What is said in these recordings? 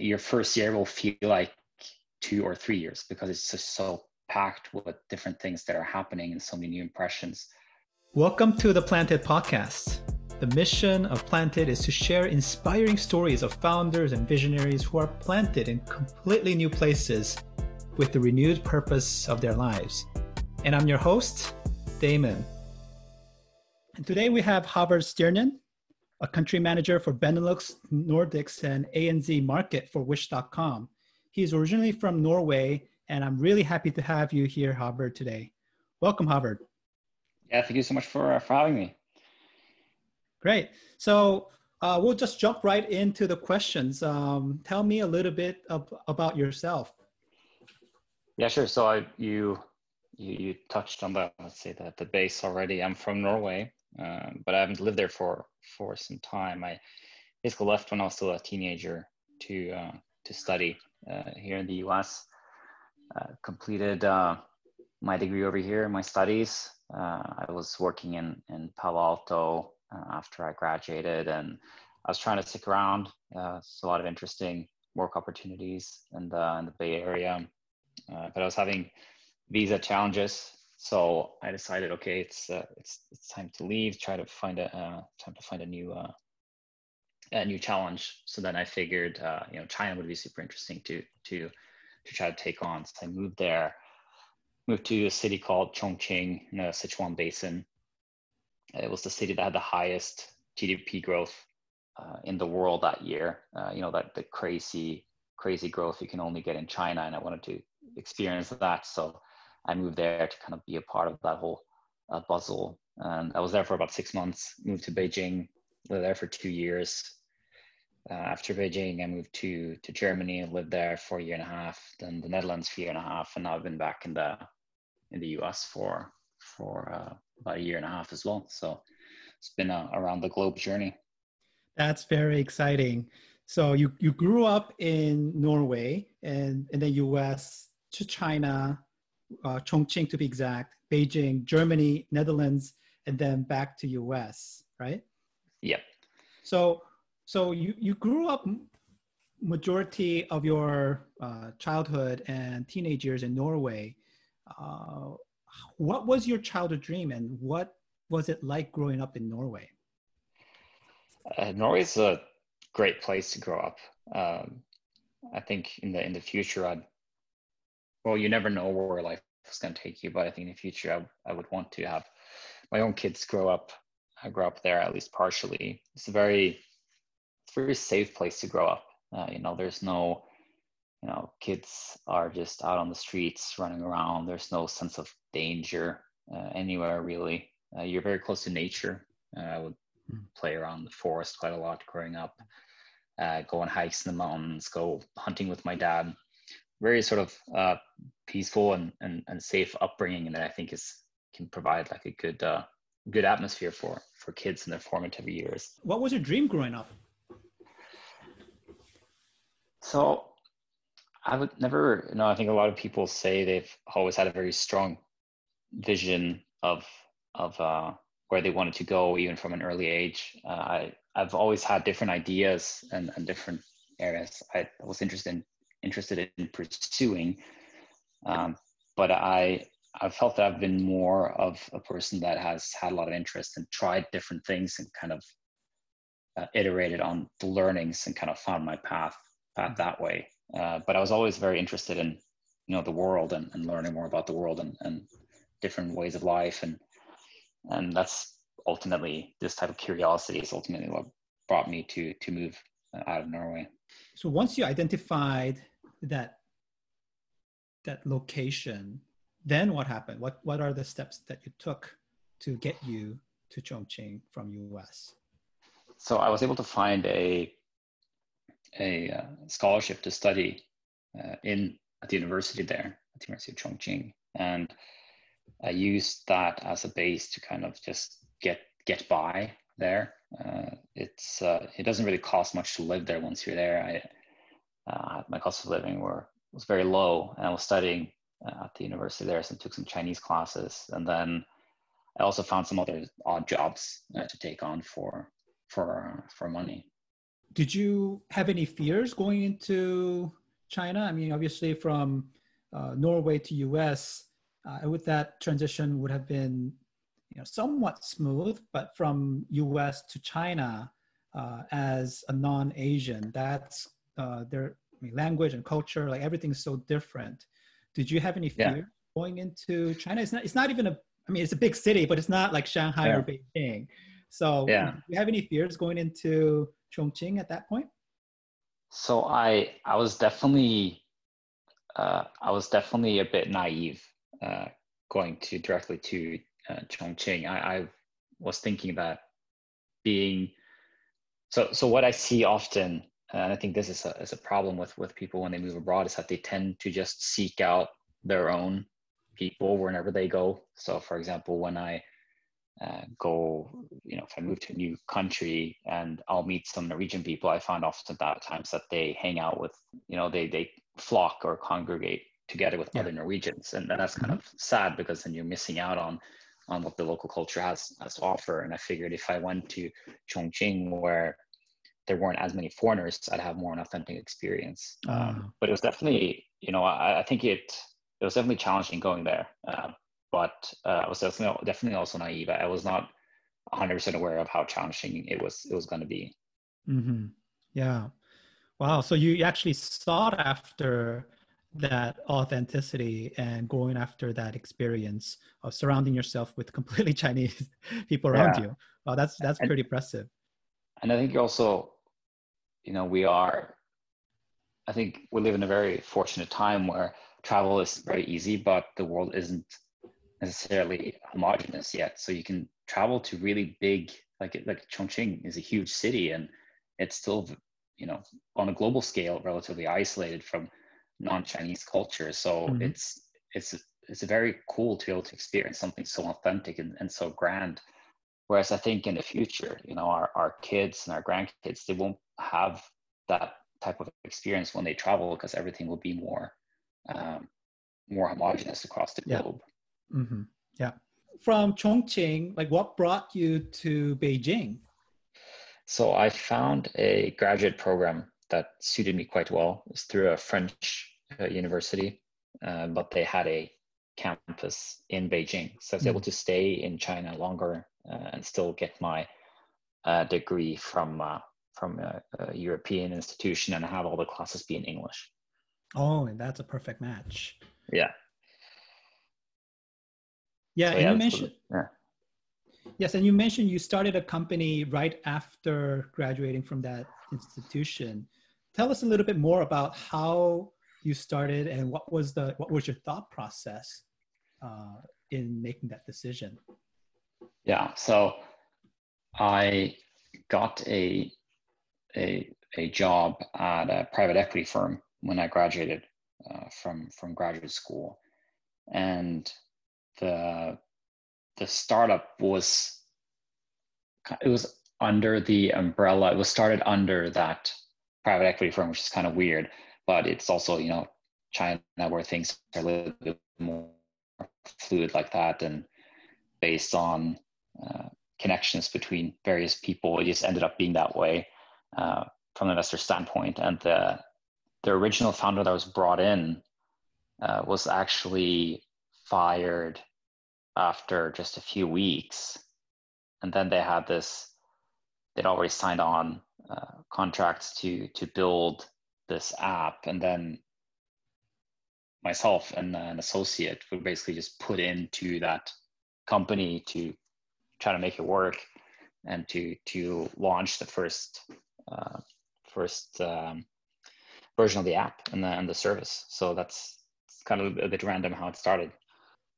your first year will feel like two or three years because it's just so packed with different things that are happening and so many new impressions. Welcome to the Planted Podcast. The mission of Planted is to share inspiring stories of founders and visionaries who are planted in completely new places with the renewed purpose of their lives. And I'm your host, Damon. And today we have Havard Stjernen, a country manager for Benelux, Nordics, and ANZ market for Wish.com. He's originally from Norway, and I'm really happy to have you here, Havard, today. Welcome, Havard. Yeah, thank you so much for, uh, for having me. Great. So uh, we'll just jump right into the questions. Um, tell me a little bit of, about yourself. Yeah, sure. So I, you, you, you touched on the, let's say the, the base already. I'm from Norway, uh, but I haven't lived there for, for some time. I basically left when I was still a teenager to, uh, to study uh, here in the US. Uh, completed uh, my degree over here, my studies. I was working in, in Palo Alto after I graduated, and I was trying to stick around. it's a lot of interesting work opportunities in the, in the Bay Area. but I was having visa challenges so I decided, okay, it's uh, it's it's time to leave. Try to find a uh, time to find a new uh, a new challenge. So then I figured, uh, you know, China would be super interesting to to to try to take on. So I moved there, moved to a city called Chongqing in the Sichuan Basin. It was the city that had the highest GDP growth uh, in the world that year. Uh, you know, that the crazy crazy growth you can only get in China, and I wanted to experience that. So I moved there to kind of be a part of that whole uh, bustle. And I was there for about six months. Moved to Beijing, lived there for two years. Uh, after Beijing, I moved to to Germany lived there for a year and a half. Then the Netherlands for a year and a half, and now I've been back in the in the US for for uh, about a year and a half as well. So it's been a around the globe journey. That's very exciting. So you you grew up in Norway and in the US to China, uh, Chongqing to be exact, Beijing, Germany, Netherlands, and then back to US, right? Yep. So so you, you grew up majority of your uh, childhood and teenage years in Norway. Uh, what was your childhood dream and what was it like growing up in Norway? Uh, Norway is a great place to grow up. Um, I think in the in the future, I'd well, you never know where life is going to take you, but I think in the future, I, I would want to have my own kids grow up, I grow up there at least partially. It's a very it's a very safe place to grow up. Uh, you know, there's no, you know, kids are just out on the streets running around. There's no sense of danger uh, anywhere really. Uh, you're very close to nature. Uh, I would mm. play around the forest quite a lot growing up. Uh, go on hikes in the mountains. Go hunting with my dad. Very sort of uh, peaceful and, and and safe upbringing, and that I think is can provide like a good good atmosphere for for kids in their formative years. What was your dream growing up? So I would never, you know, I think a lot of people say they've always had a very strong vision of of uh, where they wanted to go, even from an early age. Uh, I I've always had different ideas and, and different areas I was interested in interested in pursuing, um, but I I've felt that I've been more of a person that has had a lot of interest and tried different things and kind of uh, iterated on the learnings and kind of found my path path that way. Uh, but I was always very interested in, you know, the world and, and learning more about the world and, and different ways of life. And, and that's ultimately this type of curiosity is ultimately what brought me to, to move out of Norway. So once you identified that, that location, then what happened? What, what are the steps that you took to get you to Chongqing from US? So I was able to find a a uh, scholarship to study uh, in at the university there, at the University of Chongqing, and I used that as a base to kind of just get get by there. Uh, it's uh, it doesn't really cost much to live there once you're there. I uh, my cost of living were was very low, and I was studying uh, at the university there, so I took some Chinese classes, and then I also found some other odd jobs to take on for for for money. did you have any fears going into China? I mean, obviously from uh, Norway to US, uh, with that transition would have been you know, somewhat smooth, but from US to China uh, as a non-Asian, that's uh, their I mean, language and culture, like everything's so different. Did you have any fear yeah. going into China? It's not, it's not even a, I mean, it's a big city, but it's not like Shanghai yeah. or Beijing. So yeah. do you have any fears going into Chongqing at that point? So I, I was definitely, uh, I was definitely a bit naive uh, going to directly to uh, Chongqing. I, I was thinking that being so so what I see often, and I think this is a, is a problem with with people when they move abroad is that they tend to just seek out their own people whenever they go. So for example, when I uh, go, you know, if I move to a new country and I'll meet some Norwegian people, I find often that times that they hang out with, you know, they they flock or congregate together with yeah. other Norwegians, and that's kind mm-hmm. of sad because then you're missing out on on what the local culture has has to offer. And I figured if I went to Chongqing where there weren't as many foreigners, I'd have more an authentic experience. Um, ah. but it was definitely, you know, I, I, think it it was definitely challenging going there. Uh, but uh, I was definitely definitely also naive. I was not 100% aware of how challenging it was it was going to be. Mm-hmm. Yeah. Wow. So you actually sought after that authenticity and going after that experience of surrounding yourself with completely Chinese people around yeah. you. Wow, that's that's and, pretty impressive. And I think also, you know, we are. I think we live in a very fortunate time where travel is very easy, but the world isn't necessarily homogenous yet. So you can travel to really big, like like Chongqing is a huge city, and it's still, you know, on a global scale, relatively isolated from non-Chinese culture. So mm-hmm. it's it's it's very cool to be able to experience something so authentic and, and so grand. Whereas I think in the future, you know, our, our kids and our grandkids, they won't have that type of experience when they travel because everything will be more um, more homogenous across the yeah. globe. Mm-hmm. Yeah. From Chongqing, like what brought you to Beijing? So I found a graduate program that suited me quite well. It was through a French uh, university, uh, but they had a campus in Beijing. So I was mm. able to stay in China longer uh, and still get my uh, degree from uh, from a, a, European institution and have all the classes be in English. Oh, and that's a perfect match. Yeah. Yeah, so, and yeah, you mentioned. Yeah. Yes, and you mentioned you started a company right after graduating from that institution tell us a little bit more about how you started and what was the what was your thought process uh, in making that decision yeah so i got a a, a job at a private equity firm when i graduated uh, from from graduate school and the the startup was it was under the umbrella it was started under that private equity firm, which is kind of weird. But it's also, you know, China where things are a little bit more fluid like that and based on uh, connections between various people. It just ended up being that way uh, from an investor standpoint. And the, the original founder that was brought in uh, was actually fired after just a few weeks. And then they had this, they'd already signed on uh, contracts to to build this app, and then myself and an associate were basically just put into that company to try to make it work and to to launch the first uh, first um, version of the app and the, and the service. So that's kind of a bit random how it started.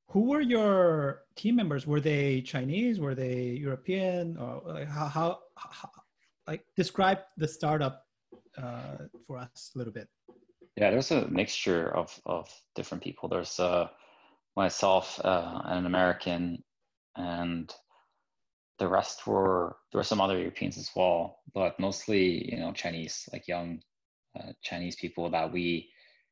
Who were your team members? Were they Chinese? Were they European? Or like how, how, how like describe the startup uh, for us a little bit. Yeah, there's a mixture of of different people. There's uh, myself, uh, an American, and the rest were there were some other Europeans as well, but mostly you know Chinese, like young uh, Chinese people that we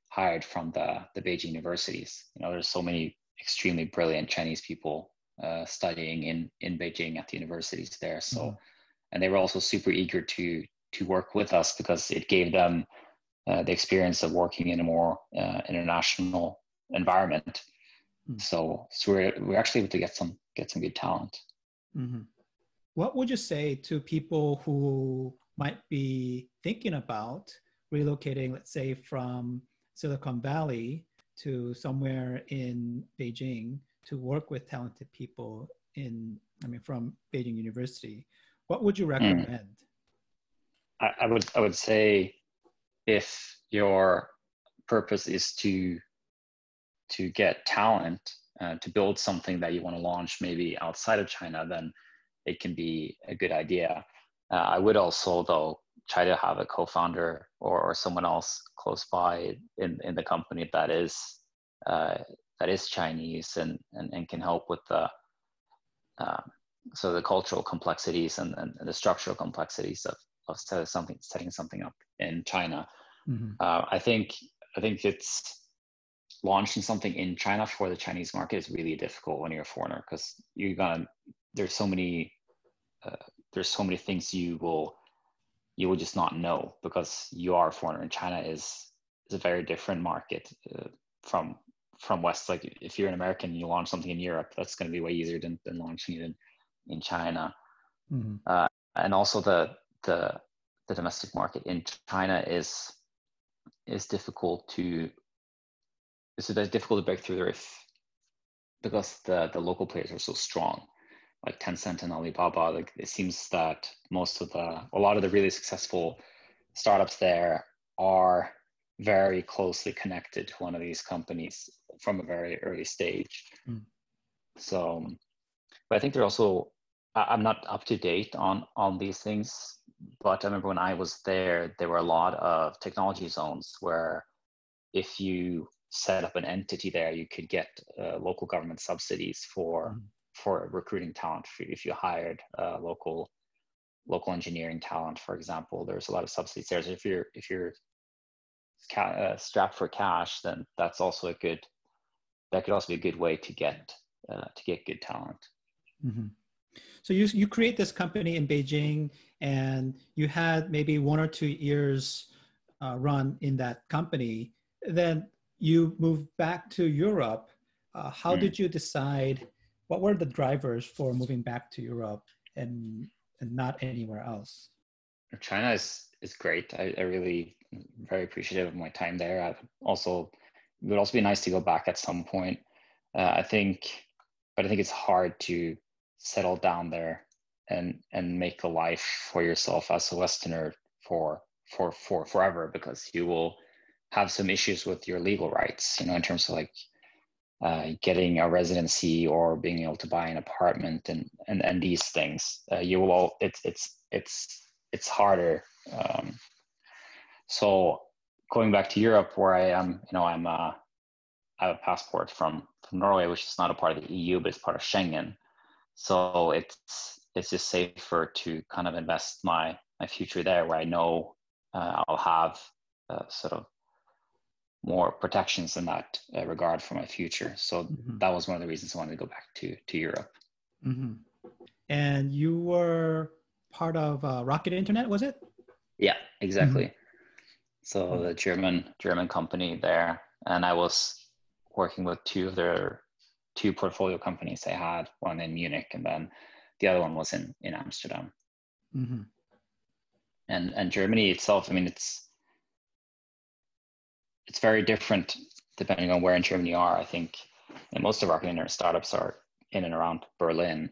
hired from the the Beijing universities. You know, there's so many extremely brilliant Chinese people uh, studying in in Beijing at the universities there. So. Mm-hmm and they were also super eager to to work with us because it gave them uh, the experience of working in a more uh, international environment. Mm-hmm. So, so we're we're actually able to get some get some good talent. Mm-hmm. What would you say to people who might be thinking about relocating, let's say, from Silicon Valley to somewhere in Beijing to work with talented people in, I mean, from Beijing University? What would you hmm. recommend? Mm. I, I would I would say if your purpose is to to get talent uh, to build something that you want to launch maybe outside of China, then it can be a good idea. Uh, I would also though try to have a co-founder or, or someone else close by in, in the company that is uh, that is Chinese and, and, and can help with the um, so the cultural complexities and, and, and, the structural complexities of, of something setting something up in China. Mm-hmm. Uh, I think I think it's launching something in China for the Chinese market is really difficult when you're a foreigner because you're gonna there's so many uh, there's so many things you will you will just not know because you are a foreigner and China is is a very different market uh, from from West. Like if you're an American and you launch something in Europe, that's going to be way easier than, than launching it in in China. Mm-hmm. Uh, and also the the the domestic market in China is is difficult to it's difficult to break through there if because the the local players are so strong like Tencent and Alibaba like it seems that most of the a lot of the really successful startups there are very closely connected to one of these companies from a very early stage mm. so but I think they're also I'm not up to date on on these things, but I remember when I was there, there were a lot of technology zones where if you set up an entity there, you could get uh, local government subsidies for mm. For recruiting talent. If you hired uh, local local engineering talent, for example, there's a lot of subsidies there. So if you're if you're ca- uh, strapped for cash, then that's also a good that could also be a good way to get uh, to get good talent. Mm-hmm. So you you create this company in Beijing, and you had maybe one or two years uh, run in that company. Then you moved back to Europe. Uh, how mm. did you decide? What were the drivers for moving back to Europe and and not anywhere else? China is is great. I, I really very appreciative of my time there. I also it would also be nice to go back at some point. Uh, I think, but I think it's hard to settle down there and and make a life for yourself as a Westerner for for for forever because you will have some issues with your legal rights, you know, in terms of like uh, getting a residency or being able to buy an apartment and and, and these things. Uh, you will all it's it's it's it's harder. Um, so going back to Europe, where I am, you know, I'm uh, I have a passport from from Norway, which is not a part of the EU, but it's part of Schengen. So it's it's just safer to kind of invest my my future there, where I know uh, I'll have uh, sort of more protections in that uh, regard for my future. So mm-hmm. that was one of the reasons I wanted to go back to to Europe. Mm-hmm. And you were part of uh, Rocket Internet, was it? Yeah, exactly. Mm-hmm. So the German German company there, and I was working with two of their two portfolio companies I had, one in Munich and then the other one was in in Amsterdam. Mm-hmm. And and Germany itself, I mean, it's it's very different depending on where in Germany you are. I think and most of our internet startups are in and around Berlin.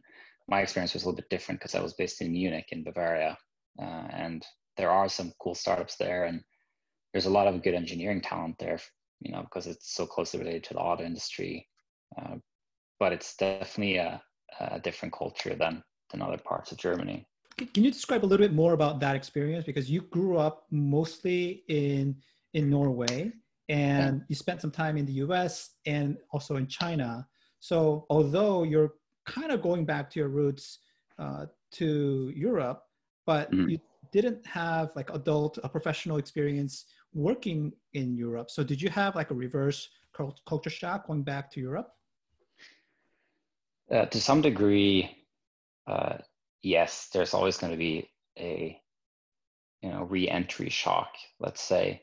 My experience was a little bit different because I was based in Munich in Bavaria, uh, and there are some cool startups there, and there's a lot of good engineering talent there. You know, because it's so closely related to the auto industry. Uh, but it's definitely a, a different culture than than other parts of Germany. Can you describe a little bit more about that experience? Because you grew up mostly in in Norway, and yeah. you spent some time in the U.S. and also in China. So although you're kind of going back to your roots uh, to Europe, but mm-hmm. you didn't have like adult a professional experience working in Europe. So did you have like a reverse culture shock going back to Europe? Uh, to some degree, uh, yes, there's always going to be a you know re-entry shock, let's say,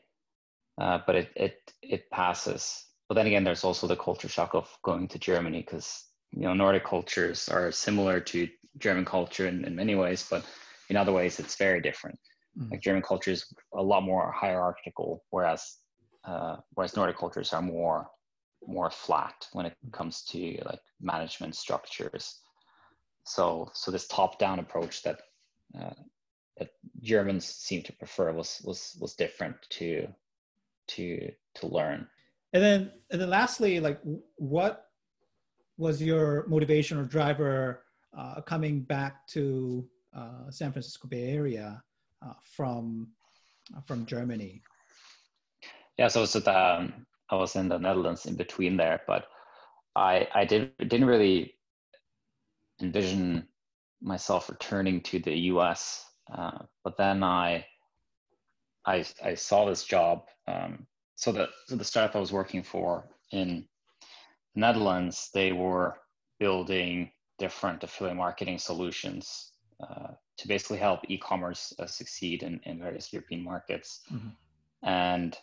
uh, but it it it passes. But then again, there's also the culture shock of going to Germany because you know Nordic cultures are similar to German culture in, in many ways, but in other ways it's very different. Mm. Like German culture is a lot more hierarchical, whereas uh, whereas Nordic cultures are more more flat when it comes to like management structures. So so this top down approach that uh, that Germans seem to prefer was was was different to to to learn. And then and then lastly, like what was your motivation or driver uh, coming back to uh, San Francisco Bay Area uh, from uh, from Germany? Yeah, so so the, um, I was in the Netherlands in between there, but I I did didn't really envision myself returning to the U.S. Uh, but then I I I saw this job. Um, so the so the startup I was working for in the Netherlands, they were building different affiliate marketing solutions uh, to basically help e-commerce uh, succeed in, in various European markets. Mm-hmm. And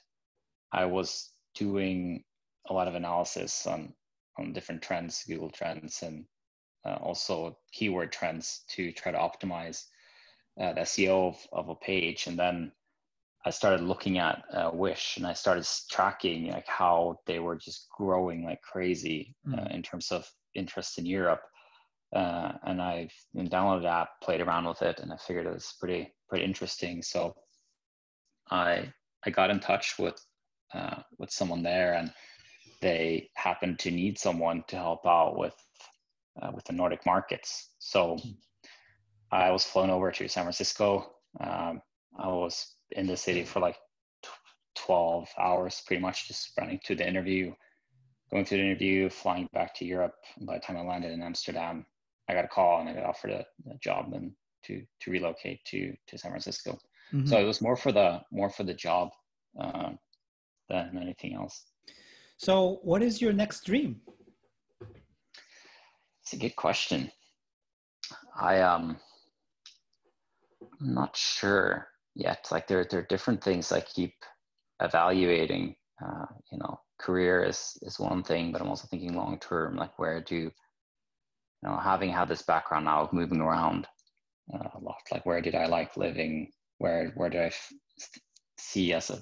I was doing a lot of analysis on on different trends, Google trends, and uh, also keyword trends to try to optimize uh, the SEO of, of a page. And then I started looking at uh, Wish and I started tracking like how they were just growing like crazy mm. in terms of interest in Europe. Uh, and I downloaded the app, played around with it, and I figured it was pretty pretty interesting. So I I got in touch with uh, with someone there, and they happened to need someone to help out with uh, with the Nordic markets. So I was flown over to San Francisco. Um, I was in the city for like 12 hours, pretty much just running to the interview, going to the interview, flying back to Europe. By the time I landed in Amsterdam, I got a call and I got offered a, a job and to to relocate to to San Francisco. Mm-hmm. So it was more for the more for the job uh, than anything else. So, what is your next dream? It's a good question. I um, I'm not sure yet. Like there, there are different things I keep evaluating. Uh, you know, career is is one thing, but I'm also thinking long term. Like where do you know, having had this background now of moving around uh, a lot, like where did I like living? Where where do I f- see as a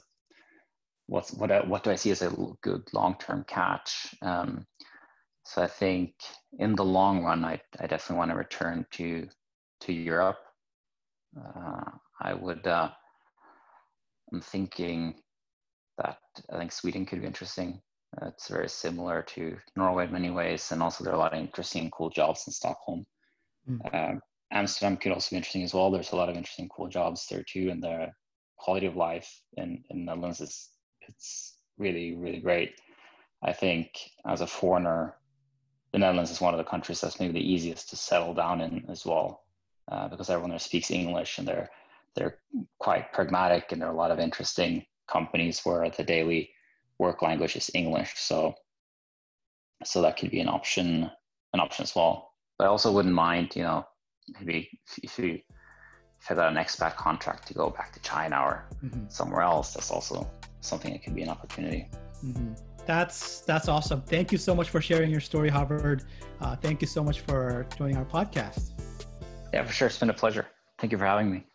what's what I, what do I see as a good long term catch? Um, so I think in the long run, I I definitely want to return to to Europe. Uh, I would. Uh, I'm thinking that I think Sweden could be interesting. It's very similar to Norway in many ways, and also there are a lot of interesting, cool jobs in Stockholm. Mm. Amsterdam could also be interesting as well. There's a lot of interesting, cool jobs there too, and the quality of life in in the Netherlands is it's really, really great. I think as a foreigner, the Netherlands is one of the countries that's maybe the easiest to settle down in as well, uh, because everyone there speaks English and they're they're quite pragmatic and there are a lot of interesting companies where the daily work language is English. So so that could be an option an option as well. But I also wouldn't mind, you know, maybe if you if I got an expat contract to go back to China or mm-hmm. somewhere else, that's also something that could be an opportunity. Mm-hmm. That's that's awesome. Thank you so much for sharing your story, Havard. Uh, thank you so much for joining our podcast. Yeah, for sure. It's been a pleasure. Thank you for having me.